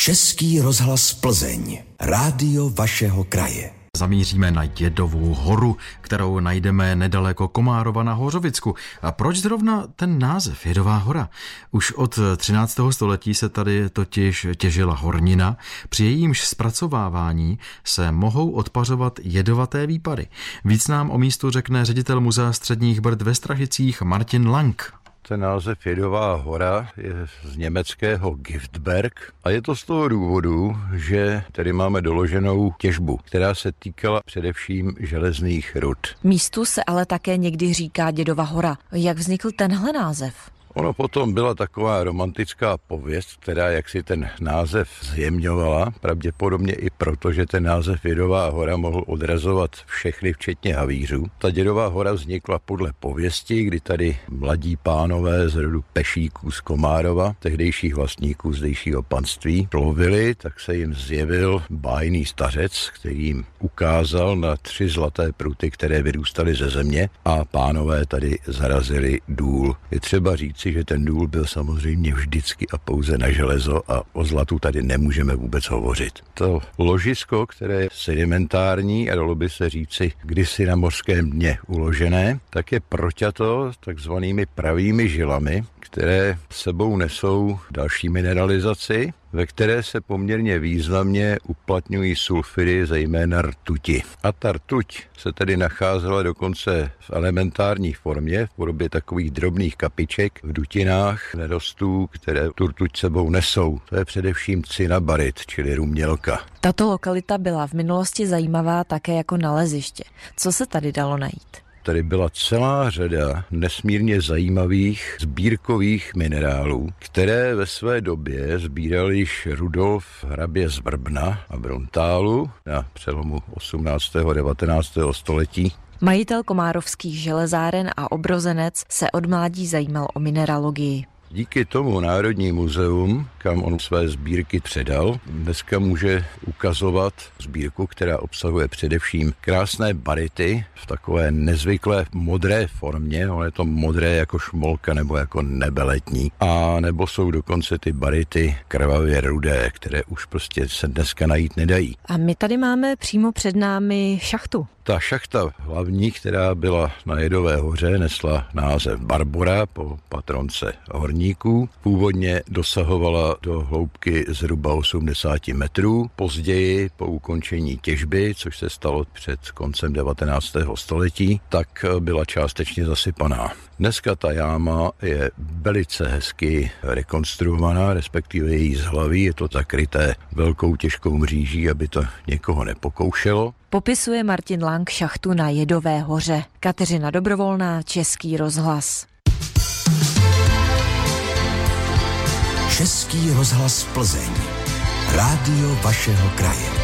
Český rozhlas Plzeň. Rádio vašeho kraje. Zamíříme na Jedovou horu, kterou najdeme nedaleko Komárova na Hořovicku. A proč zrovna ten název Jedová hora? Už od 13. století se tady totiž těžila hornina, při jejímž zpracovávání se mohou odpařovat jedovaté výpady. Víc nám o místu řekne ředitel Muzea středních brd ve Strachicích Martin Lang. Ten název Jedová hora je z německého Giftberg a je to z toho důvodu, že tady máme doloženou těžbu, která se týkala především železných rud. Místu se ale také někdy říká Dědova hora. Jak vznikl tenhle název? Ono potom byla taková romantická pověst, která jaksi ten název zjemňovala, pravděpodobně i proto, že ten název Dědová hora mohl odrazovat všechny, včetně havířů. Ta Dědová hora vznikla podle pověsti, kdy tady mladí pánové z rodu Pešíků z Komárova, tehdejších vlastníků zdejšího panství, plovili, tak se jim zjevil bájný stařec, který jim ukázal na tři zlaté pruty, které vyrůstaly ze země a pánové tady zarazili důl. Je třeba říct, říci, že ten důl byl samozřejmě vždycky a pouze na železo a o zlatu tady nemůžeme vůbec hovořit. To ložisko, které je sedimentární a dalo by se říci kdysi na mořském dně uložené, tak je proťato takzvanými pravými žilami, které sebou nesou další mineralizaci ve které se poměrně významně uplatňují sulfidy, zejména rtuti. A ta rtuť se tedy nacházela dokonce v elementární formě, v podobě takových drobných kapiček v dutinách nerostů, které tu rtuť sebou nesou. To je především cinabarit, čili rumělka. Tato lokalita byla v minulosti zajímavá také jako naleziště. Co se tady dalo najít? Tady byla celá řada nesmírně zajímavých sbírkových minerálů, které ve své době sbíral již Rudolf hrabě z Brbna a Brontálu na přelomu 18. a 19. století. Majitel komárovských železáren a obrozenec se od mládí zajímal o mineralogii. Díky tomu Národní muzeum, kam on své sbírky předal, dneska může ukazovat sbírku, která obsahuje především krásné barity v takové nezvyklé modré formě, ono je to modré jako šmolka nebo jako nebeletní, a nebo jsou dokonce ty barity krvavě rudé, které už prostě se dneska najít nedají. A my tady máme přímo před námi šachtu. Ta šachta hlavní, která byla na Jedové hoře, nesla název Barbora po patronce horníků. Původně dosahovala do hloubky zhruba 80 metrů. Později, po ukončení těžby, což se stalo před koncem 19. století, tak byla částečně zasypaná. Dneska ta jáma je velice hezky rekonstruovaná, respektive její zhlaví je to zakryté velkou těžkou mříží, aby to někoho nepokoušelo. Popisuje Martin Lang šachtu na Jedové hoře. Kateřina Dobrovolná, Český rozhlas. Český rozhlas Plzeň. Rádio vašeho kraje.